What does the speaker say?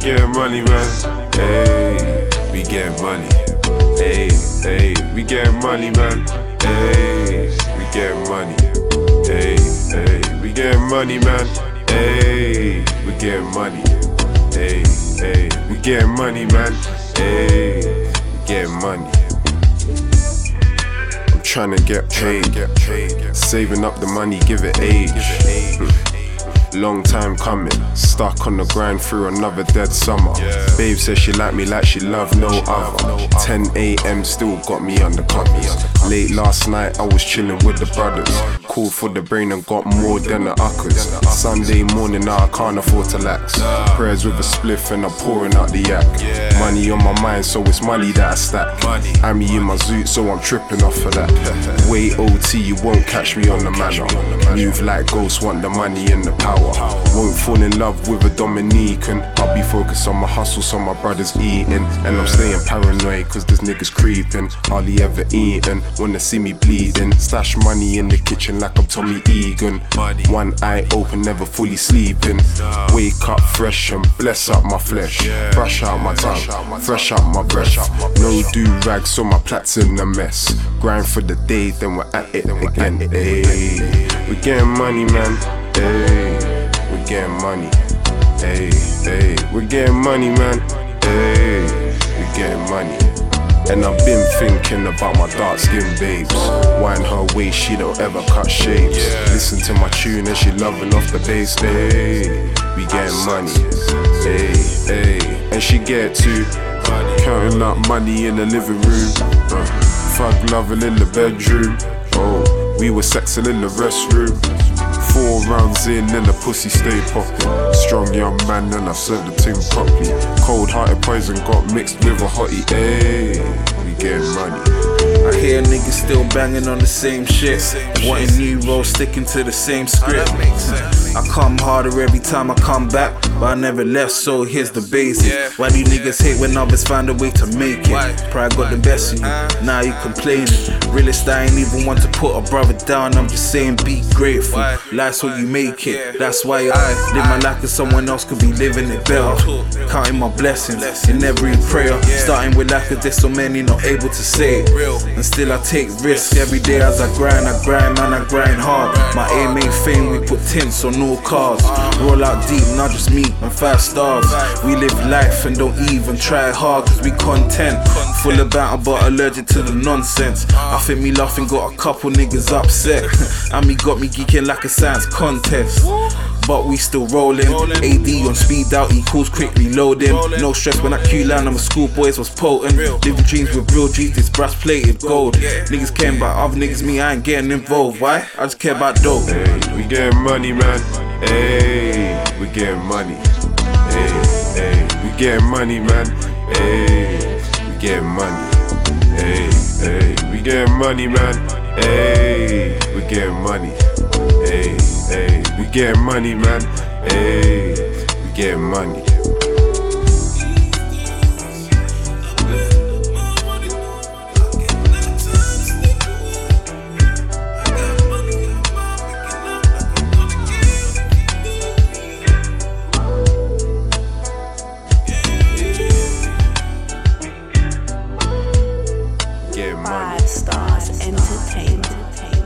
we get money, man. Hey, we get money. Hey, hey, we get money, man. Hey, we get money. Hey, hey, we get money, man. Hey, we get money. Hey, hey, we get money, man. Hey, we get money. I'm trying to get paid, get paid, saving up the money, give it age. Long time coming, stuck on the grind through another dead summer. Babe says she like me like she love no other. 10 a.m. still got me under covers. Late last night I was chilling with the brothers. Called for the brain and got more than the uckers. Sunday morning now I can't afford to lax. Prayers with a spliff and I'm pouring out the yak. Money on my mind, so it's money that I stack. I'm in my zoot, so I'm tripping off of that. Way OT, you won't catch me on the manor. Move like ghosts, want the money and the power. Won't fall in love with a Dominican. I'll be focused on my hustle, so my brother's eating. And I'm staying paranoid, cause this nigga's creeping. Hardly ever eating, wanna see me bleeding. Stash money in the kitchen like I'm Tommy Egan. One eye open, never fully sleeping. Wake up fresh and bless up my flesh. Brush out my tongue, fresh out my breath. No do rag, so my plat's in a mess. Grind for the day, then we're at it again. Hey, we getting money, man. Hey, we getting money. Hey, hey, we getting money, man. Hey, we getting money. And I've been thinking about my dark skinned babes. Wine her way, she don't ever cut shapes. Listen to my tune and she loving off the bass. Hey, we getting money. Hey, hey, and she get too. Counting up money in the living room. Uh, fuck loving in the bedroom. Oh, we were sexing in the restroom. Four rounds in and the pussy stay popping. Strong young man and I served the thing properly. Hearted poison got mixed with a hottie. Ayy, we getting money. I hear niggas still banging on the same shit. Wanting new roles, sticking to the same script. I come harder every time I come back, but I never left, so here's the basics. Why do you niggas hate when others find a way to make it? Pride got the best of you, now you complaining. Realist, I ain't even want to put a brother down, I'm just saying be grateful. Life's what you make it, that's why I live my life as someone else could be living it better. Counting my blessings in every prayer. Starting with life, cause there's so many not able to say it. And still I take risks every day as I grind, I grind, man, I grind hard. My aim ain't fame, we put tints on all cars. Roll out deep, not just me and five stars. We live life and don't even try hard, cause we content. Full of battle, but allergic to the nonsense. I think me laughing got a couple niggas upset. and me got me geeking like a science contest. But we still rolling. AD on speed out equals quick reloading. No stress when I Q line, I'm a schoolboys was potent. Living dreams with real G's, this brass plated gold. Niggas care about other niggas, me, I ain't getting involved. Why? I just care about dope. Hey, we getting money, man. Hey, we getting money. Hey, hey, we getting money, man. Hey, we getting money. Hey, hey, we getting money, man. Hey, we getting money. Hey, hey, we get money, man. Hey, we get money. Fivestarsz Entertainment.